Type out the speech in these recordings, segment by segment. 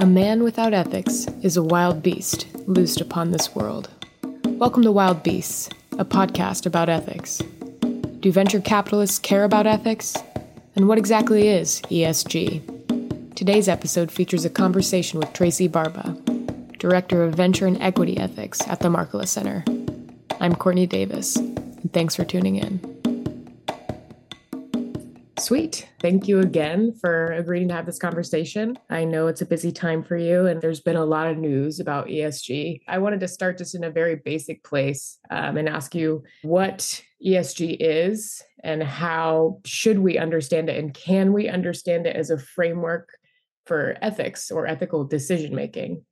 A man without ethics is a wild beast loosed upon this world. Welcome to Wild Beasts, a podcast about ethics. Do venture capitalists care about ethics? And what exactly is ESG? Today's episode features a conversation with Tracy Barba, Director of Venture and Equity Ethics at the Markkula Center. I'm Courtney Davis, and thanks for tuning in. Sweet. Thank you again for agreeing to have this conversation. I know it's a busy time for you, and there's been a lot of news about ESG. I wanted to start just in a very basic place um, and ask you what ESG is and how should we understand it, and can we understand it as a framework for ethics or ethical decision making?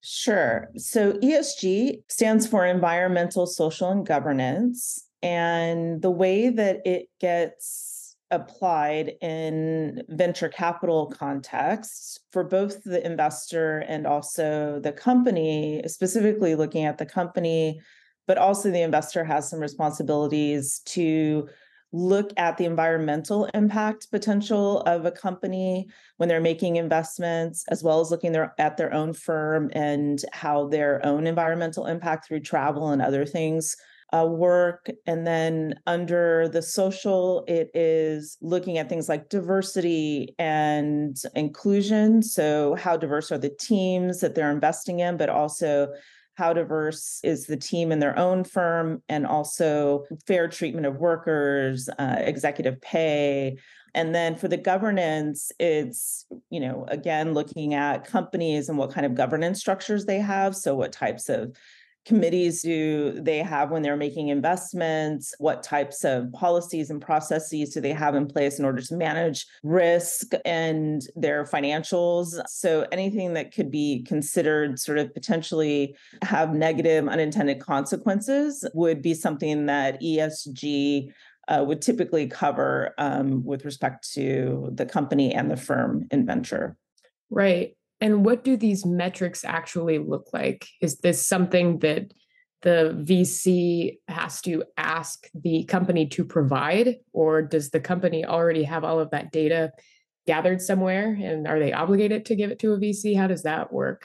Sure. So ESG stands for environmental, social, and governance. And the way that it gets applied in venture capital contexts for both the investor and also the company, specifically looking at the company, but also the investor has some responsibilities to look at the environmental impact potential of a company when they're making investments, as well as looking their, at their own firm and how their own environmental impact through travel and other things uh, work. And then under the social, it is looking at things like diversity and inclusion. So, how diverse are the teams that they're investing in, but also how diverse is the team in their own firm, and also fair treatment of workers, uh, executive pay. And then for the governance, it's, you know, again, looking at companies and what kind of governance structures they have. So, what types of committees do they have when they're making investments? What types of policies and processes do they have in place in order to manage risk and their financials? So, anything that could be considered sort of potentially have negative unintended consequences would be something that ESG uh, would typically cover um, with respect to the company and the firm in venture. Right. And what do these metrics actually look like? Is this something that the VC has to ask the company to provide, or does the company already have all of that data gathered somewhere? And are they obligated to give it to a VC? How does that work?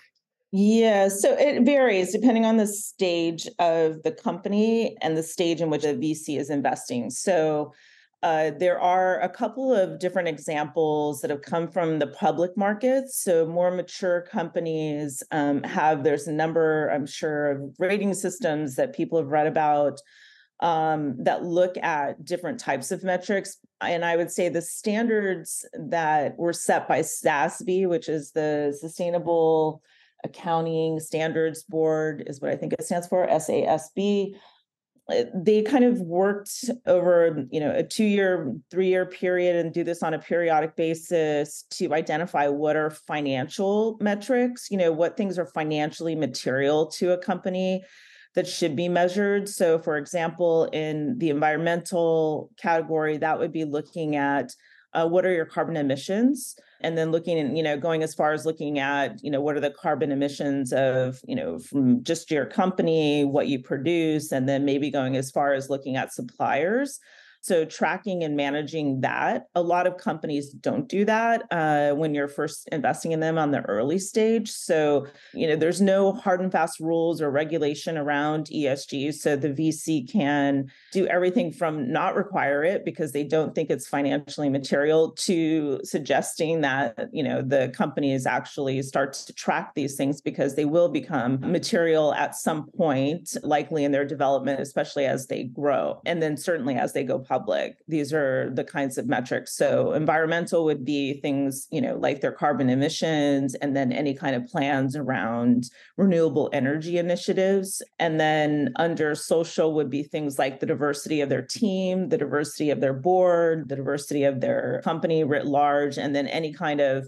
Yeah, so it varies depending on the stage of the company and the stage in which a VC is investing. So uh, there are a couple of different examples that have come from the public markets. So, more mature companies um, have, there's a number, I'm sure, of rating systems that people have read about um, that look at different types of metrics. And I would say the standards that were set by SASB, which is the Sustainable Accounting Standards Board, is what I think it stands for, SASB they kind of worked over you know a two year three year period and do this on a periodic basis to identify what are financial metrics you know what things are financially material to a company that should be measured. So for example in the environmental category that would be looking at uh, what are your carbon emissions and then looking and you know going as far as looking at you know what are the carbon emissions of you know from just your company what you produce and then maybe going as far as looking at suppliers so tracking and managing that, a lot of companies don't do that uh, when you're first investing in them on the early stage. So you know there's no hard and fast rules or regulation around ESG. So the VC can do everything from not require it because they don't think it's financially material to suggesting that you know the companies actually start to track these things because they will become material at some point, likely in their development, especially as they grow, and then certainly as they go public public. These are the kinds of metrics. So environmental would be things, you know, like their carbon emissions and then any kind of plans around renewable energy initiatives. And then under social would be things like the diversity of their team, the diversity of their board, the diversity of their company writ large, and then any kind of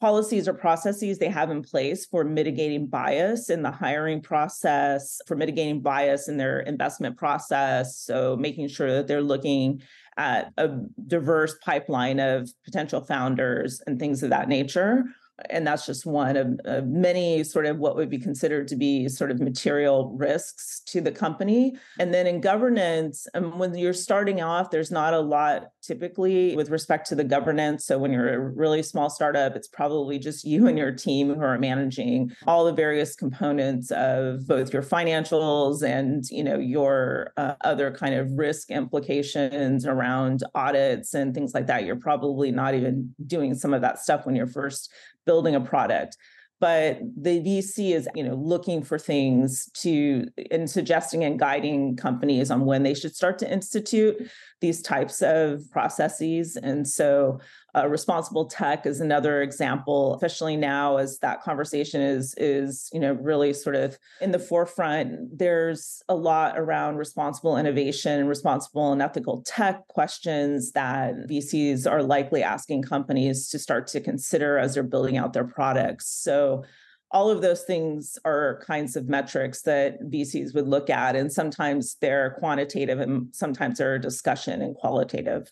policies or processes they have in place for mitigating bias in the hiring process, for mitigating bias in their investment process. So, making sure that they're looking at a diverse pipeline of potential founders and things of that nature. And that's just one of, of, many sort of what would be considered to be sort of material risks to the company. And then in governance, um, when you're starting off, there's not a lot typically with respect to the governance. So when you're a really small startup, it's probably just you and your team who are managing all the various components of both your financials and you know your uh, other kind of risk implications around audits and things like that. You're probably not even doing some of that stuff when you're first building a product but the VC is, you know, looking for things to and suggesting and guiding companies on when they should start to institute these types of processes. And so uh, responsible tech is another example, especially now as that conversation is is you know really sort of in the forefront. There's a lot around responsible innovation, responsible and ethical tech questions that VCs are likely asking companies to start to consider as they're building out their products. So all of those things are kinds of metrics that VCs would look at, and sometimes they're quantitative and sometimes they're discussion and qualitative.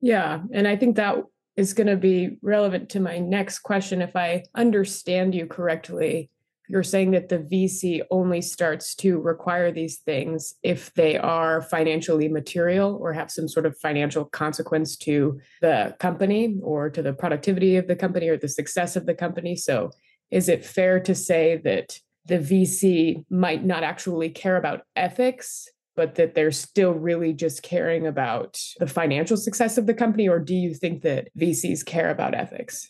Yeah, and I think that is going to be relevant to my next question. If I understand you correctly, you're saying that the VC only starts to require these things if they are financially material or have some sort of financial consequence to the company or to the productivity of the company or the success of the company. So is it fair to say that the VC might not actually care about ethics, but that they're still really just caring about the financial success of the company? Or do you think that VCs care about ethics?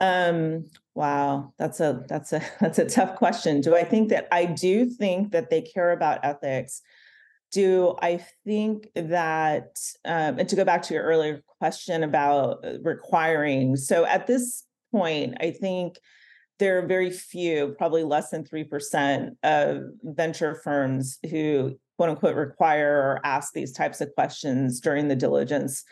Um, wow, that's a that's a that's a tough question. Do I think that I do think that they care about ethics? Do I think that, um, and to go back to your earlier question about uh, requiring, so at this point, I think there are very few, probably less than 3% of venture firms who quote unquote require or ask these types of questions during the diligence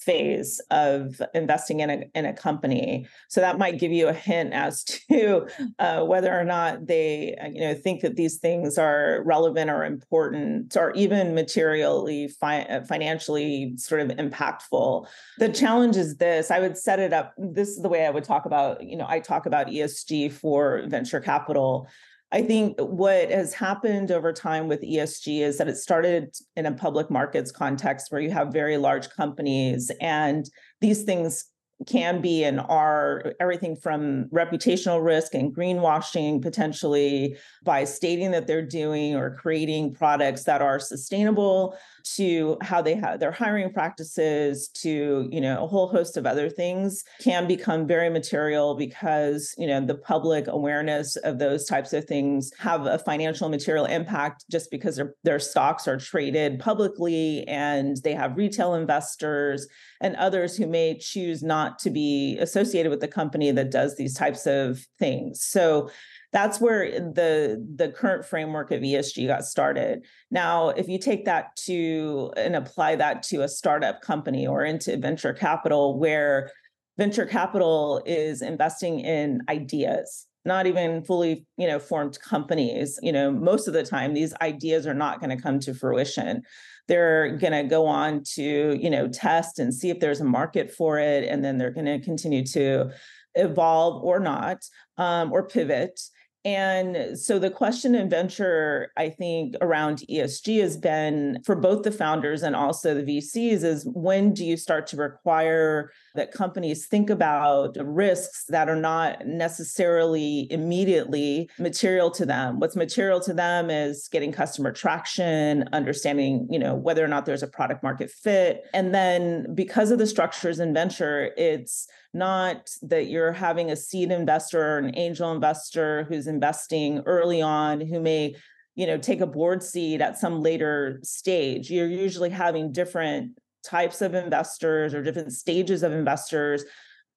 phase of investing in a, in a company. So that might give you a hint as to uh, whether or not they uh, you know think that these things are relevant or important or even materially fi- uh, financially sort of impactful. The challenge is this. I would set it up this is the way i would talk about you know i talk about esg for venture capital I think what has happened over time with ESG is that it started in a public markets context where you have very large companies and these things can be and are everything from reputational risk and greenwashing potentially by stating that they're doing or creating products that are sustainable to how they have their hiring practices to you know a whole host of other things can become very material because you know the public awareness of those types of things have a financial material impact just because their, their stocks are traded publicly and they have retail investors and others who may choose not to be associated with the company that does these types of things so that's where the the current framework of ESG got started. Now, if you take that to and apply that to a startup company or into venture capital where venture capital is investing in ideas not even fully you know formed companies you know most of the time these ideas are not going to come to fruition they're going to go on to you know test and see if there's a market for it and then they're going to continue to evolve or not um, or pivot. And so the question in venture, I think, around ESG has been for both the founders and also the VCs is when do you start to require that companies think about risks that are not necessarily immediately material to them? What's material to them is getting customer traction, understanding, you know, whether or not there's a product market fit. And then because of the structures in venture, it's not that you're having a seed investor or an angel investor who's investing early on who may you know take a board seat at some later stage you're usually having different types of investors or different stages of investors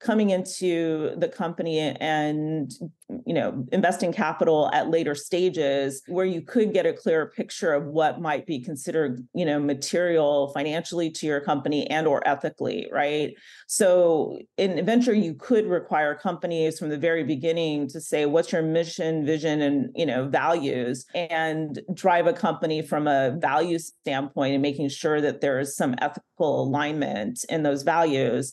coming into the company and you know investing capital at later stages where you could get a clearer picture of what might be considered you know material financially to your company and or ethically right? So in venture you could require companies from the very beginning to say what's your mission vision and you know values? and drive a company from a value standpoint and making sure that there is some ethical alignment in those values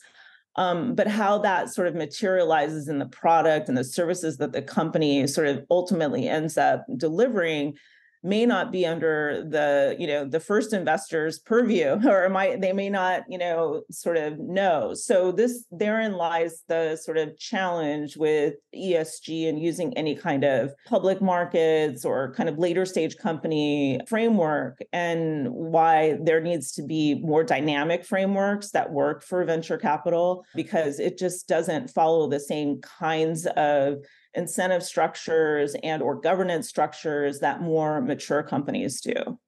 Um, but how that sort of materializes in the product and the services that the company sort of ultimately ends up delivering may not be under the you know the first investor's purview or might they may not you know sort of know. So this therein lies the sort of challenge with esg and using any kind of public markets or kind of later stage company framework and why there needs to be more dynamic frameworks that work for venture capital because it just doesn't follow the same kinds of incentive structures and or governance structures that more mature companies do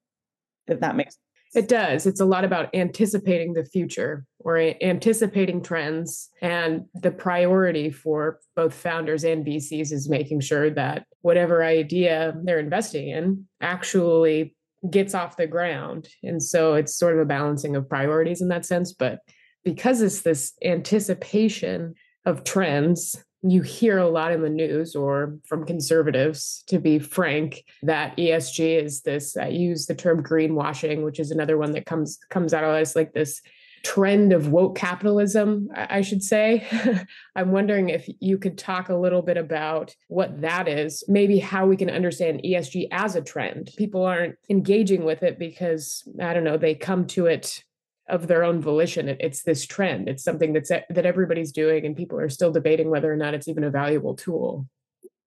if that makes sense. It does. It's a lot about anticipating the future or anticipating trends. And the priority for both founders and VCs is making sure that whatever idea they're investing in actually gets off the ground. And so it's sort of a balancing of priorities in that sense. But because it's this anticipation of trends you hear a lot in the news or from conservatives, to be frank, that ESG is this. I use the term greenwashing, which is another one that comes comes out of us like this trend of woke capitalism, I should say. I'm wondering if you could talk a little bit about what that is, maybe how we can understand ESG as a trend. People aren't engaging with it because, I don't know, they come to it of their own volition. It's this trend. It's something that's that everybody's doing, and people are still debating whether or not it's even a valuable tool.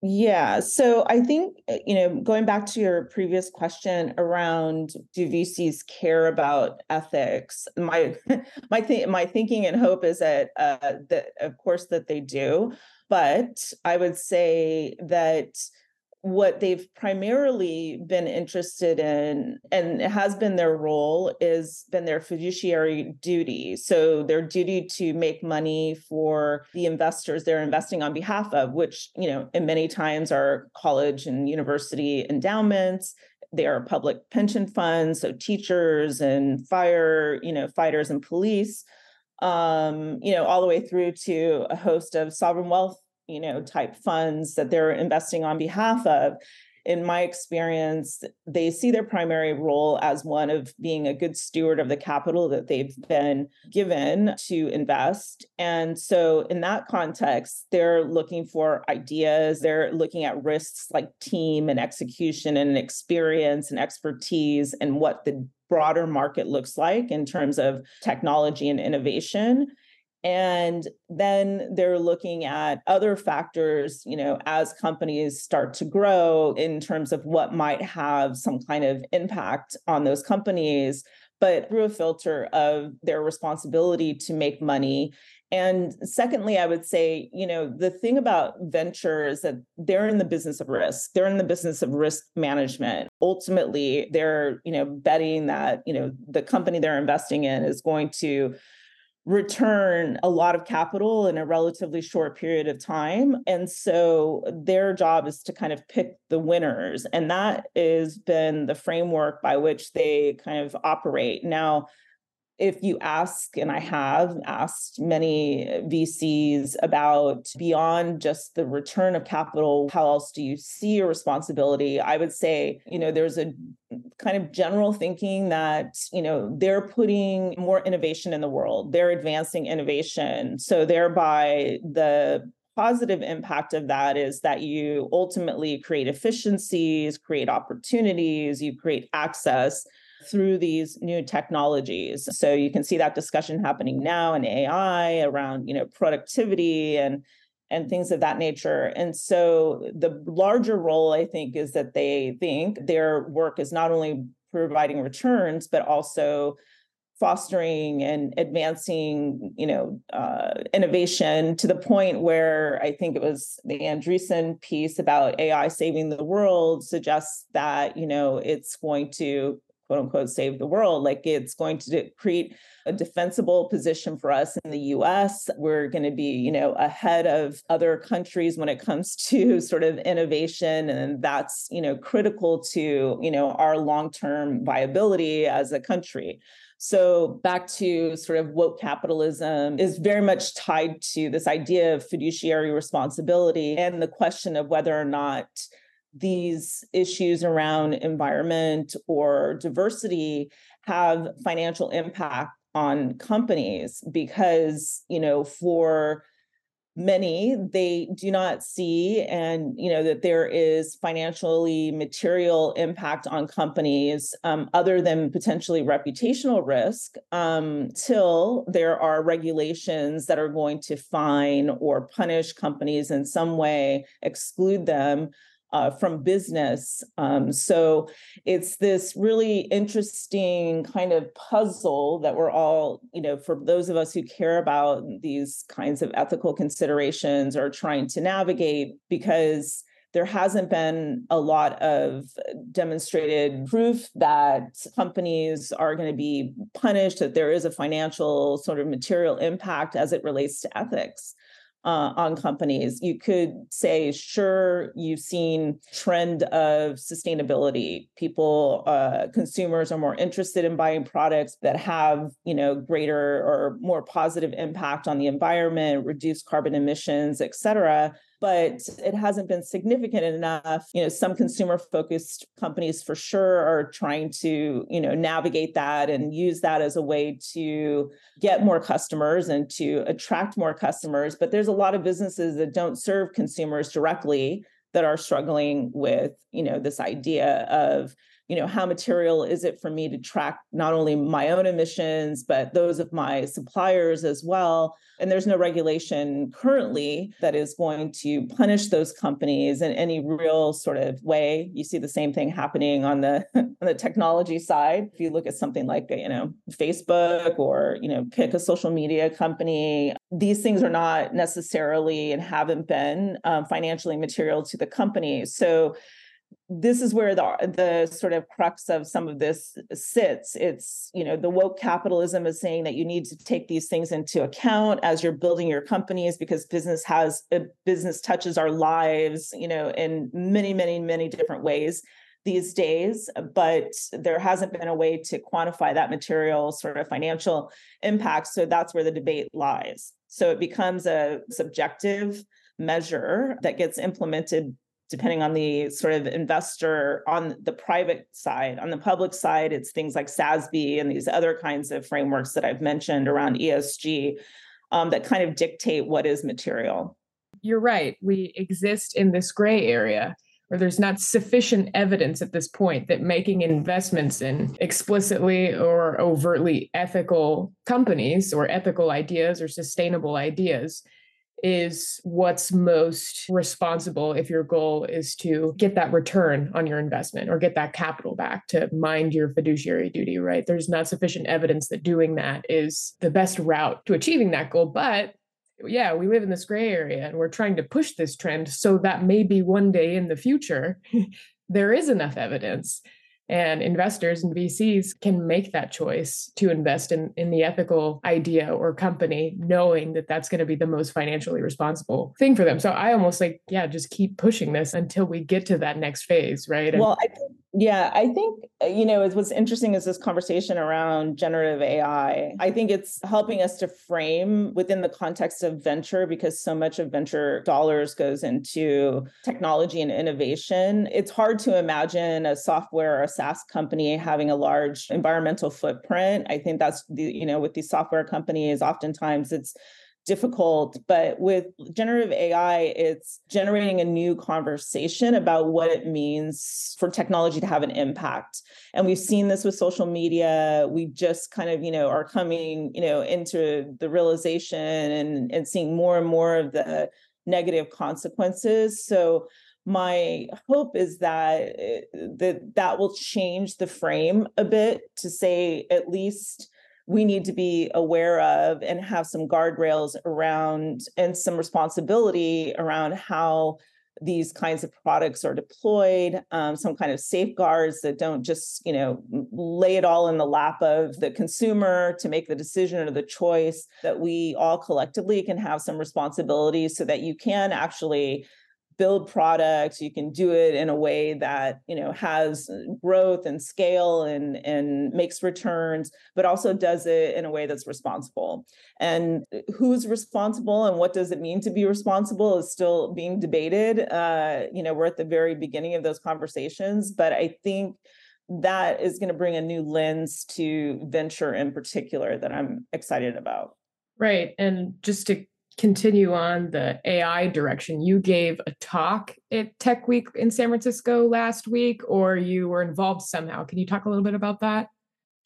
Yeah. So I think, uh, you know, going back to your previous question around do VCs care about ethics? My my th- my thinking and hope is that uh, that of course that they do, but I would say that what they've primarily been interested in and has been their role is been their fiduciary duty. So their duty to make money for the investors they're investing on behalf of which you know in many times are college and university endowments. They are public pension funds so teachers and fire you know fighters and police um you know all the way through to a host of sovereign wealth you know type funds that they're investing on behalf of. In my experience they see their primary role as one of being a good steward of the capital that they've been given to invest. And so in that context they're looking for ideas. They're looking at risks like team and execution and experience and expertise and what the broader market looks like in terms of technology and innovation and then they're looking at other factors you know as companies start to grow in terms of what might have some kind of impact on those companies but through a filter of their responsibility to make money. And secondly i would say you know the thing about venture is that they're in the business of risk. They're in the business of risk management. Ultimately they're you know betting that you know the company they're investing in is going to return a lot of capital in a relatively short period of time. And so their job is to kind of pick the winners. And that has been the framework by which they kind of operate. Now, if you ask, and I have asked many uh, VCs about beyond just the return of capital, how else do you see your responsibility? I would say, you know, there's a kind of general thinking that, you know, they're putting more innovation in the world, they're advancing innovation. So thereby the positive impact of that is that you ultimately create efficiencies, create opportunities, you create access through these new technologies. So you can see that discussion happening now in AI around, you know, productivity and and things of that nature. And so the larger role I think is that they think their work is not only providing returns but also fostering and advancing you know uh, innovation to the point where i think it was the andreessen piece about ai saving the world suggests that you know it's going to quote unquote save the world like it's going to create a defensible position for us in the US we're going to be you know ahead of other countries when it comes to sort of innovation and that's you know critical to you know our long-term viability as a country. So back to sort of woke capitalism is very much tied to this idea of fiduciary responsibility and the question of whether or not these issues around environment or diversity have financial impact on companies because you know for many they do not see and you know that there is financially material impact on companies um, other than potentially reputational risk um, till there are regulations that are going to fine or punish companies in some way exclude them uh, from business. Um, so it's this really interesting kind of puzzle that we're all, you know, for those of us who care about these kinds of ethical considerations are trying to navigate because there hasn't been a lot of demonstrated proof that companies are going to be punished, that there is a financial sort of material impact as it relates to ethics uh, on companies. You could say, sure, you've seen trend of sustainability. People, uh, consumers are more interested in buying products that have, you know, greater or more positive impact on the environment, reduce carbon emissions, et cetera but it hasn't been significant enough. You know, some consumer focused companies for sure are trying to, you know, navigate that and use that as a way to get more customers and to attract more customers. But there's a lot of businesses that don't serve consumers directly that are struggling with, you know, this idea of you know how material is it for me to track not only my own emissions but those of my suppliers as well? And there's no regulation currently that is going to punish those companies in any real sort of way. You see the same thing happening on the on the technology side. If you look at something like you know facebook or you know pick a social media company these things are not necessarily and haven't been um, financially material to the company. So this is where the the sort of crux of some of this sits. It's you know the woke capitalism is saying that you need to take these things into account as you're building your companies because business has a business touches our lives you know in many many many different ways these days. But there hasn't been a way to quantify that material sort of financial impact. So that's where the debate lies. So it becomes a subjective measure that gets implemented depending on the sort of investor on the private side. On the public side, it's things like SASB and these other kinds of frameworks that I've mentioned around ESG um, that kind of dictate what is material. You're right. We exist in this gray area where there's not sufficient evidence at this point that making investments in explicitly or overtly ethical companies or ethical ideas or sustainable ideas is what's most responsible if your goal is to get that return on your investment or get that capital back to mind your fiduciary duty, right? There's not sufficient evidence that doing that is the best route to achieving that goal. But yeah, we live in this gray area and we're trying to push this trend so that maybe one day in the future, there is enough evidence and investors and VCs can make that choice to invest in, in the ethical idea or company, knowing that that's going to be the most financially responsible thing for them. So I almost like, yeah, just keep pushing this until we get to that next phase, right? Well, I think yeah, I think, uh, you know, what's interesting is this conversation around generative AI. I think it's helping us to frame within the context of venture because so much of venture dollars goes into technology and innovation. It's hard to imagine a software or a SaaS company having a large environmental footprint. I think that's the, you know, with these software companies, oftentimes it's difficult. But with generative AI, it's generating a new conversation about what it means for technology to have an impact. And we've seen this with social media. We just kind of, you know, are coming, you know, into the realization and, and seeing more and more of the negative consequences. So my hope is that eh, that that will change the frame a bit to say at least we need to be aware of and have some guardrails around and some responsibility around how these kinds of products are deployed um, some kind of safeguards that don't just you know lay it all in the lap of the consumer to make the decision or the choice that we all collectively can have some responsibility so that you can actually build products you can do it in a way that you know has growth and scale and and makes returns but also does it in a way that's responsible and who's responsible and what does it mean to be responsible is still being debated uh, you know we're at the very beginning of those conversations but i think that is going to bring a new lens to venture in particular that I'm excited about. Right. And just to continue on the AI direction, you gave a talk at Tech Week in San Francisco last week, or you were involved somehow. Can you talk a little bit about that?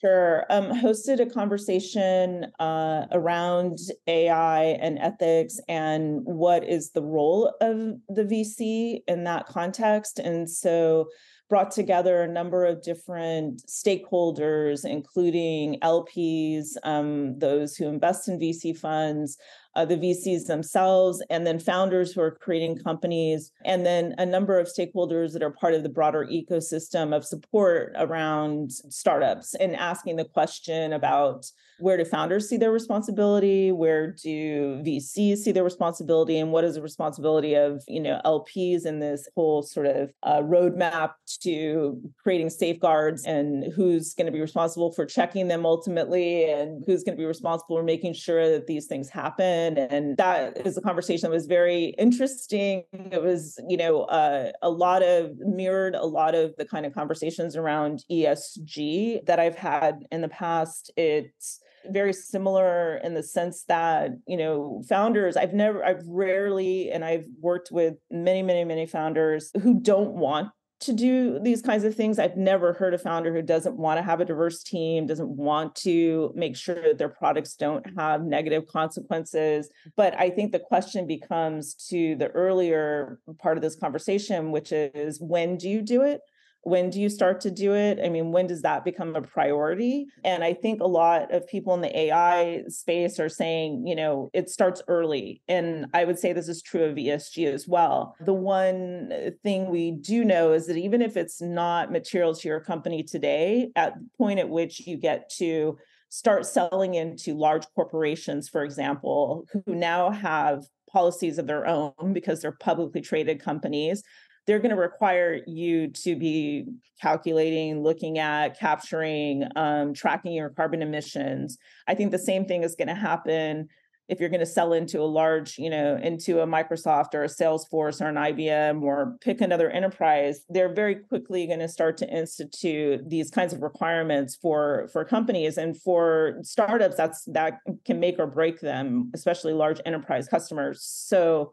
Sure. Um, hosted a conversation uh, around AI and ethics and what is the role of the VC in that context. And so brought together a number of different stakeholders, including LPs, um, those who invest in VC funds, uh, the VCs themselves, and then founders who are creating companies, and then a number of stakeholders that are part of the broader ecosystem of support around startups and asking the question about where do founders see their responsibility? Where do vcs see their responsibility? And what is the responsibility of you know lps in this whole sort of uh, roadmap to creating safeguards and who's going to be responsible for checking them ultimately and who's going to be responsible for making sure that these things happen? And that is a conversation that was very interesting. It was you know uh, a lot of mirrored a lot of the kind of conversations around esg that i've had in the past. It's very similar in the sense that you know founders i've never i've rarely and i've worked with many many many founders who don't want to do these kinds of things. I've never heard a founder who doesn't want to have a diverse team, doesn't want to make sure that their products don't have negative consequences. But I think the question becomes to the earlier part of this conversation, which is when do you do it? When do you start to do it? I mean when does that become a priority? And i think a lot of people in the ai space are saying you know it starts early. And i would say this is true of esg as well. The one thing we do know is that even if it's not material to your company today at the point at which you get to start selling into large corporations for example who now have policies of their own because they're publicly traded companies they're going to require you to be calculating, looking at, capturing, um, tracking your carbon emissions. I think the same thing is going to happen if you're going to sell into a large, you know, into a Microsoft or a Salesforce or an IBM or pick another enterprise, they're very quickly going to start to institute these kinds of requirements for for companies and for startups. That's that can make or break them, especially large enterprise customers. So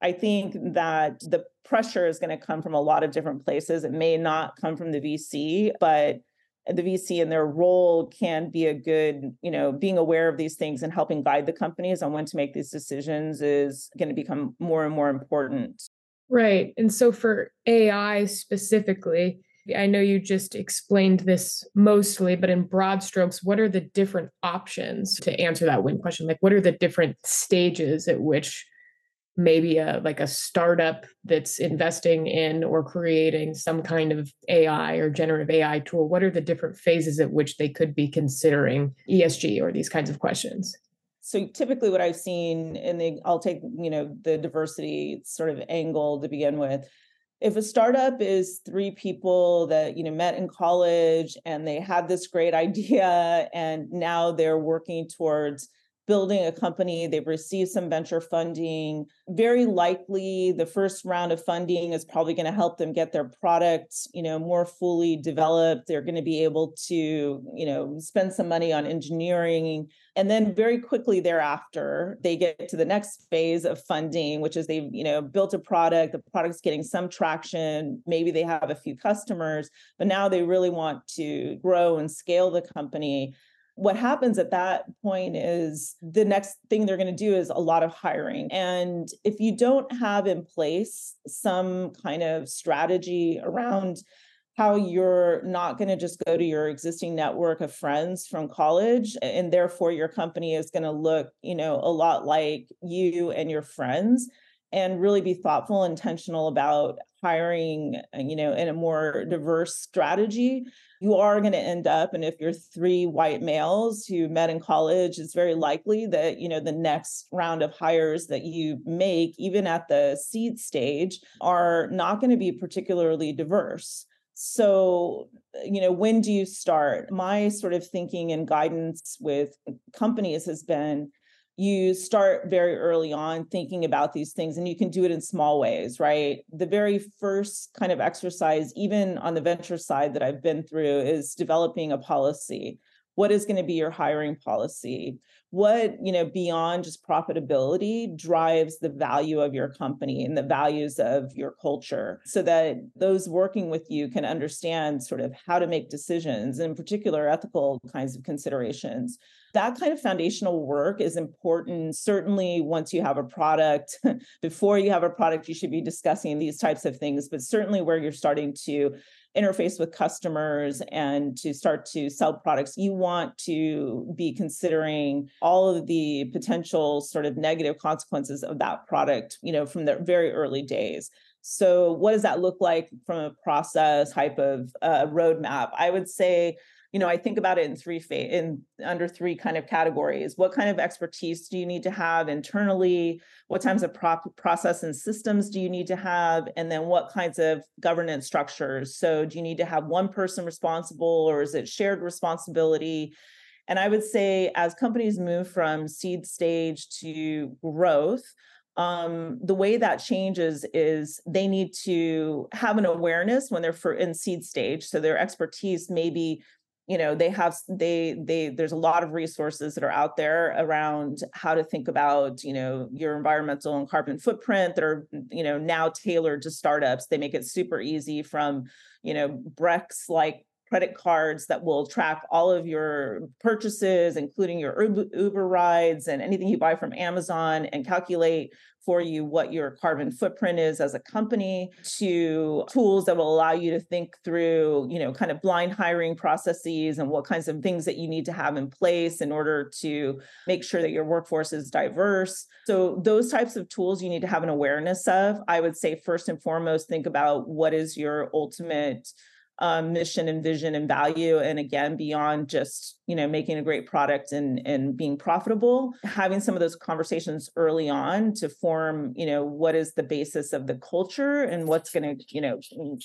I think that the pressure is going to come from a lot of different places. It may not come from the VC, but the VC and their role can be a good, you know, being aware of these things and helping guide the companies on when to make these decisions is going to become more and more important. Right. And so for AI specifically, I know you just explained this mostly, but in broad strokes, what are the different options to answer that win question? Like, what are the different stages at which maybe a like a startup that's investing in or creating some kind of AI or generative AI tool, what are the different phases at which they could be considering ESG or these kinds of questions? So typically what I've seen in the I'll take, you know, the diversity sort of angle to begin with. If a startup is three people that, you know, met in college and they had this great idea and now they're working towards building a company. They've received some venture funding. Very likely, the first round of funding is probably going to help them get their products, you know, more fully developed. They're going to be able to, you know, spend some money on engineering. And then very quickly thereafter, they get to the next phase of funding, which is they've, you know, built a product, the product's getting some traction, maybe they have a few customers, but now they really want to grow and scale the company what happens at that point is the next thing they're going to do is a lot of hiring. And if you don't have in place some kind of strategy around how you're not going to just go to your existing network of friends from college and therefore your company is going to look, you know, a lot like you and your friends and really be thoughtful intentional about hiring uh, you know in a more diverse strategy you are going to end up and if you're three white males who met in college it's very likely that you know the next round of hires that you make even at the seed stage are not going to be particularly diverse. So uh, you know when do you start? My sort of thinking and guidance with uh, companies has been you start very early on thinking about these things and you can do it in small ways right? The very first kind of exercise even on the venture side that i've been through is developing a policy. What is going to be your hiring policy? What you know beyond just profitability drives the value of your company and the values of your culture so that those working with you can understand sort of how to make decisions in particular ethical kinds of considerations that kind of foundational work is important certainly once you have a product before you have a product you should be discussing these types of things but certainly where you're starting to interface with customers and to start to sell products, you want to be considering all of the potential sort of negative consequences of that product, you know, from the very early days. So, what does that look like from a process type of uh, roadmap? I would say you know, I think about it in three in under three kind of categories. What kind of expertise do you need to have internally? What kinds of pro- process and systems do you need to have? And then what kinds of governance structures? So, do you need to have one person responsible, or is it shared responsibility? And I would say, as companies move from seed stage to growth, um, the way that changes is they need to have an awareness when they're in seed stage. So their expertise maybe you know they have they they there's a lot of resources that are out there around how to think about you know your environmental and carbon footprint that are you know now tailored to startups. They make it super easy from you know brex like credit cards that will track all of your purchases, including your Uber rides and anything you buy from Amazon, and calculate for you what your carbon footprint is as a company to tools that will allow you to think through you know kind of blind hiring processes and what kinds of things that you need to have in place in order to make sure that your workforce is diverse. So those types of tools you need to have an awareness of. I would say first and foremost think about what is your ultimate um, mission and vision and value and again beyond just you know making a great product and and being profitable having some of those conversations early on to form you know what is the basis of the culture and what's going to you know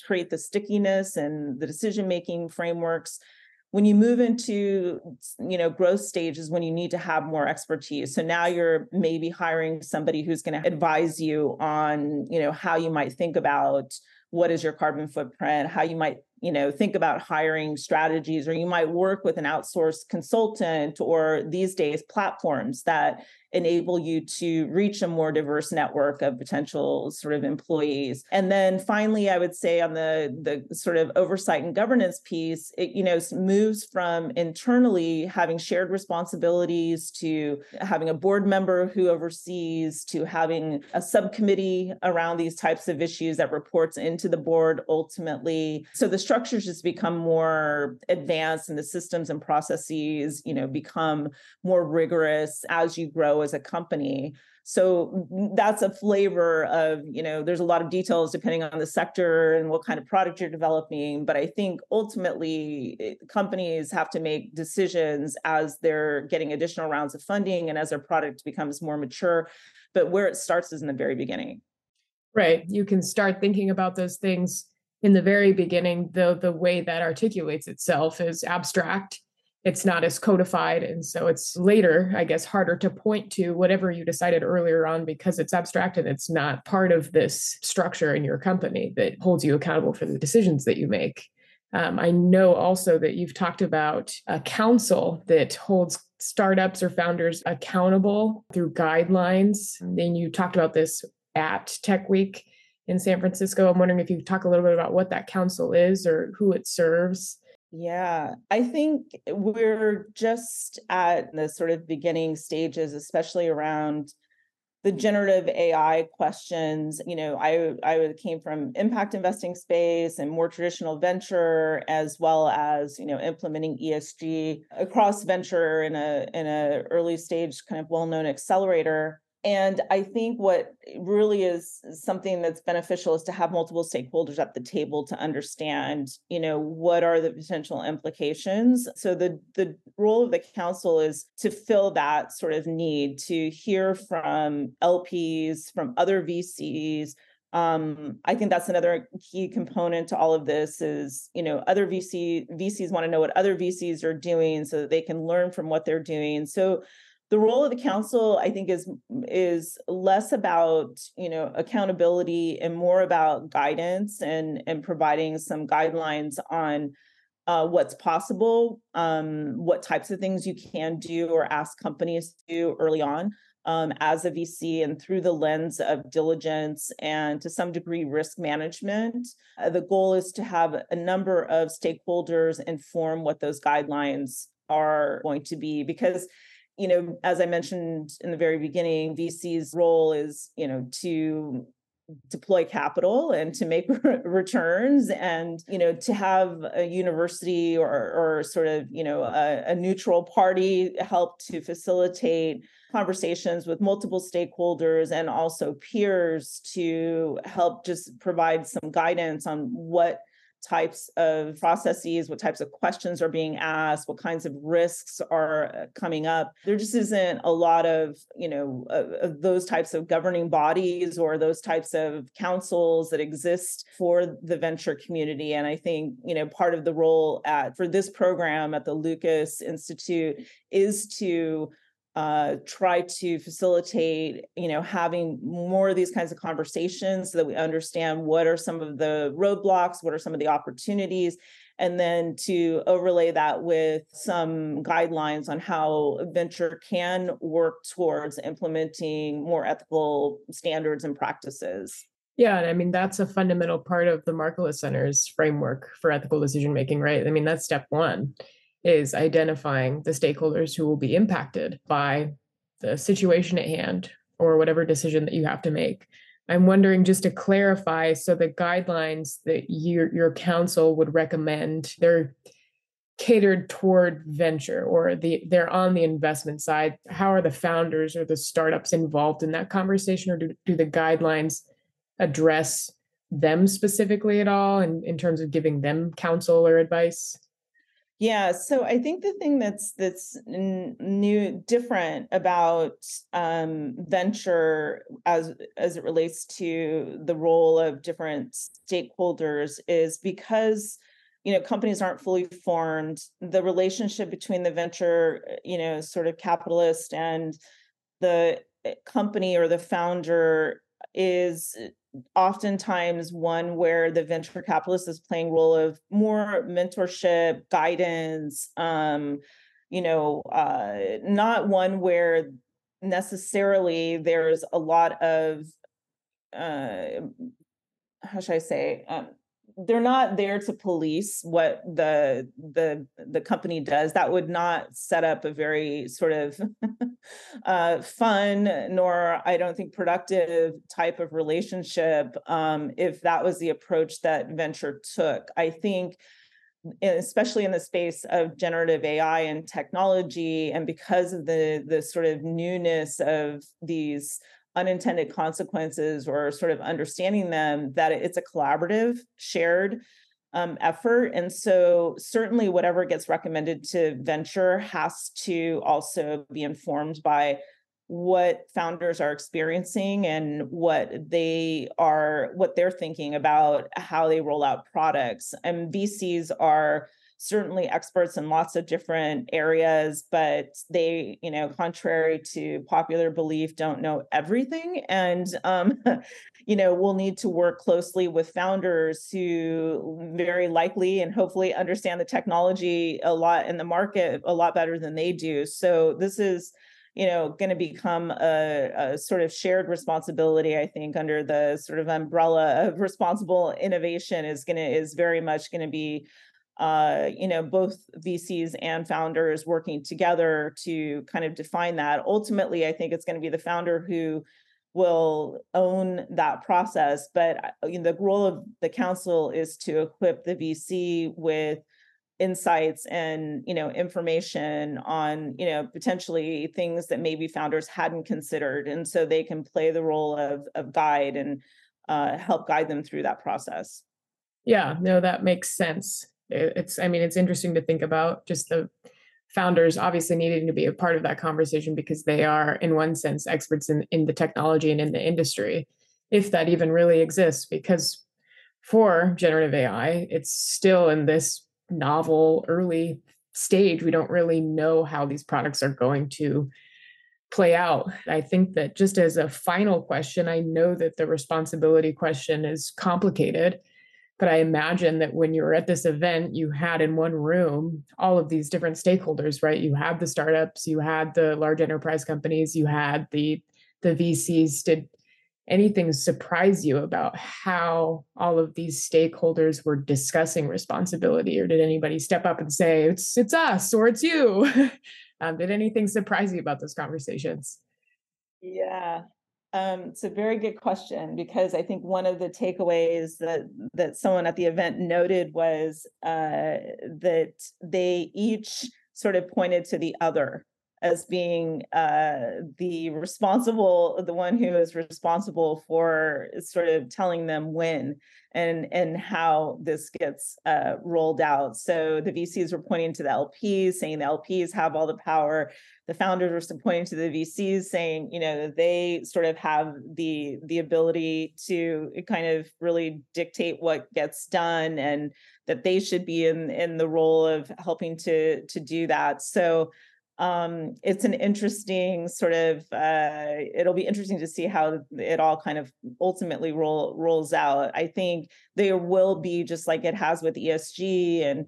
create the stickiness and the decision making frameworks. When you move into you know growth stages when you need to have more expertise. So now you're maybe hiring somebody who's going to advise you on you know how you might think about what is your carbon footprint how you might you know think about hiring strategies or you might work with an outsourced consultant or these days platforms that enable you to reach a more diverse network of potential sort of employees. And then finally i would say on the the sort of oversight and governance piece it you know moves from internally having shared responsibilities to having a board member who oversees to having a subcommittee around these types of issues that reports into the board ultimately. So the structures just become more advanced and the systems and processes you know become more rigorous as you grow as a company. So that's a flavor of you know there's a lot of details depending on the sector and what kind of product you're developing but i think ultimately eh, companies have to make decisions as they're getting additional rounds of funding and as their product becomes more mature but where it starts is in the very beginning. Right. You can start thinking about those things in the very beginning the the way that articulates itself is abstract it's not as codified and so it's later i guess harder to point to whatever you decided earlier on because it's abstract and it's not part of this structure in your company that holds you accountable for the decisions that you make. Um, i know also that you've talked about a council that holds startups or founders accountable through guidelines. And you talked about this at tech week in san francisco. I'm wondering if you could talk a little bit about what that council is or who it serves yeah, I think we're just at the sort of beginning stages, especially around the generative AI questions. You know, I I came from impact investing space and more traditional venture, as well as you know implementing ESG across venture in a in a early stage kind of well known accelerator and i think what really is something that's beneficial is to have multiple stakeholders at the table to understand you know what are the potential implications so the the role of the council is to fill that sort of need to hear from lps from other vcs um, I think that's another key component to all of this is, you know, other VC VCs want to know what other VCs are doing so that they can learn from what they're doing. So the role of the council i think is is less about you know accountability and more about guidance and and providing some guidelines on uh, what's possible um, what types of things you can do or ask companies to do early on um, as a vc and through the lens of diligence and to some degree risk management. Uh, the goal is to have a number of stakeholders inform what those guidelines are going to be because you know, as I mentioned in the very beginning, VC's role is, you know, to deploy capital and to make returns and you know to have a university or or sort of you know a, a, neutral party help to facilitate conversations with multiple stakeholders and also peers to help just provide some guidance on what types of processes, what types of questions are being asked, what kinds of risks are uh, coming up. There just isn't a lot of, you know, of those types of governing bodies or those types of councils that exist for the venture community. And I think, you know, part of the role at for this program at the Lucas Institute is to uh, try to facilitate you know having more of these kinds of conversations so that we understand what are some of the roadblocks what are some of the opportunities and then to overlay that with some guidelines on how venture can work towards implementing more ethical standards and practices yeah, and I mean that's a fundamental part of the Markkula Center's framework for ethical decision making, right? I mean that's step 1 is identifying the stakeholders who will be impacted by the situation at hand or whatever decision that you have to make. I'm wondering just to clarify so the guidelines that your your council would recommend they're catered toward venture or the they're on the investment side how are the founders or the startups involved in that conversation or do, do the guidelines address them specifically at all in, in terms of giving them counsel or advice yeah, so I think the thing that's that's new, different about um, venture as as it relates to the role of different stakeholders is because you know companies aren't fully formed. The relationship between the venture, you know, sort of capitalist and the eh, company or the founder is oftentimes one where the venture capitalist is playing role of more mentorship guidance um you know uh not one where necessarily there's a lot of uh how should i say um, they're not there to police what the the the company does. That would not set up a very sort of uh, fun nor i don't think productive type of relationship um, if that was the approach that venture took. I think especially in the space of generative ai and technology and because of the the sort of newness of these unintended consequences or sort of understanding them that it's a collaborative shared um, effort and so certainly whatever gets recommended to venture has to also be informed by what founders are experiencing and what they are what they're thinking about how they roll out products. And vcs are certainly experts in lots of different areas, but they, you know, contrary to popular belief, don't know everything. And, um, you know, we'll need to work closely with founders who very likely and hopefully understand the technology a lot in the market a lot better than they do. So this is, you know going to become a, a, sort of shared responsibility i think under the sort of umbrella of responsible innovation is going to is very much going to be uh, you know, both VCs and founders working together to kind of define that. Ultimately, I think it's going to be the founder who will own that process. But uh, you know, the role of the council is to equip the VC with insights and you know information on you know potentially things that maybe founders hadn't considered and so they can play the role of of guide and uh, help guide them through that process yeah no that makes sense it's i mean it's interesting to think about just the founders obviously needing to be a part of that conversation because they are in one sense experts in, in the technology and in the industry if that even really exists because for generative ai it's still in this novel early stage we don't really know how these products are going to play out. I think that just as a final question, I know that the responsibility question is complicated, but I imagine that when you were at this event, you had in one room all of these different stakeholders, right? You had the startups, you had the large enterprise companies, you had the the VCs. Did anything surprise you about how all of these stakeholders were discussing responsibility, or did anybody step up and say it's it's us or it's you? Um, did anything surprise you about those conversations? Yeah, um, it's a very good question because I think one of the takeaways that that someone at the event noted was uh, that they each sort of pointed to the other as being uh, the responsible, the one who is responsible for sort of telling them when and and how this gets uh, rolled out. So the VCs were pointing to the LPs, saying the LPs have all the power. The founders were pointing to the VCs, saying you know they sort of have the the ability to kind of really dictate what gets done and that they should be in in the role of helping to to do that. So um, it's an interesting sort of uh, it'll be interesting to see how it all kind of ultimately roll rolls out. I think there will be just like it has with esg and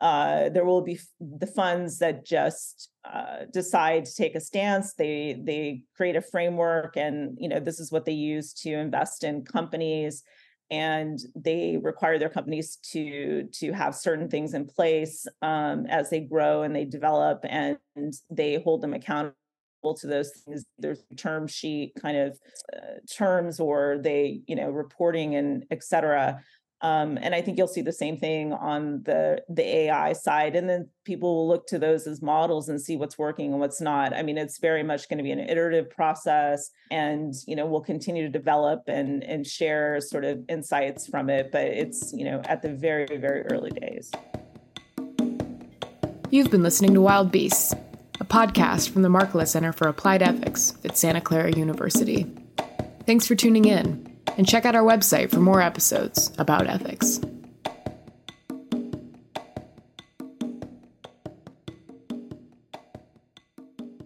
uh, there will be the funds that just uh, decide to take a stance. They they create a framework and you know this is what they use to invest in companies and they require their companies to to have certain things in place um, as they grow and they develop and they hold them accountable to those things there's term sheet kind of uh, terms or they you know reporting and et cetera um, and I think you'll see the same thing on the the AI side, and then people will look to those as models and see what's working and what's not. I mean, it's very much going to be an iterative process, and you know we'll continue to develop and and share sort of insights from it. But it's you know at the very very early days. You've been listening to Wild Beasts, a podcast from the Markkula Center for Applied Ethics at Santa Clara University. Thanks for tuning in and check out our website for more episodes about ethics.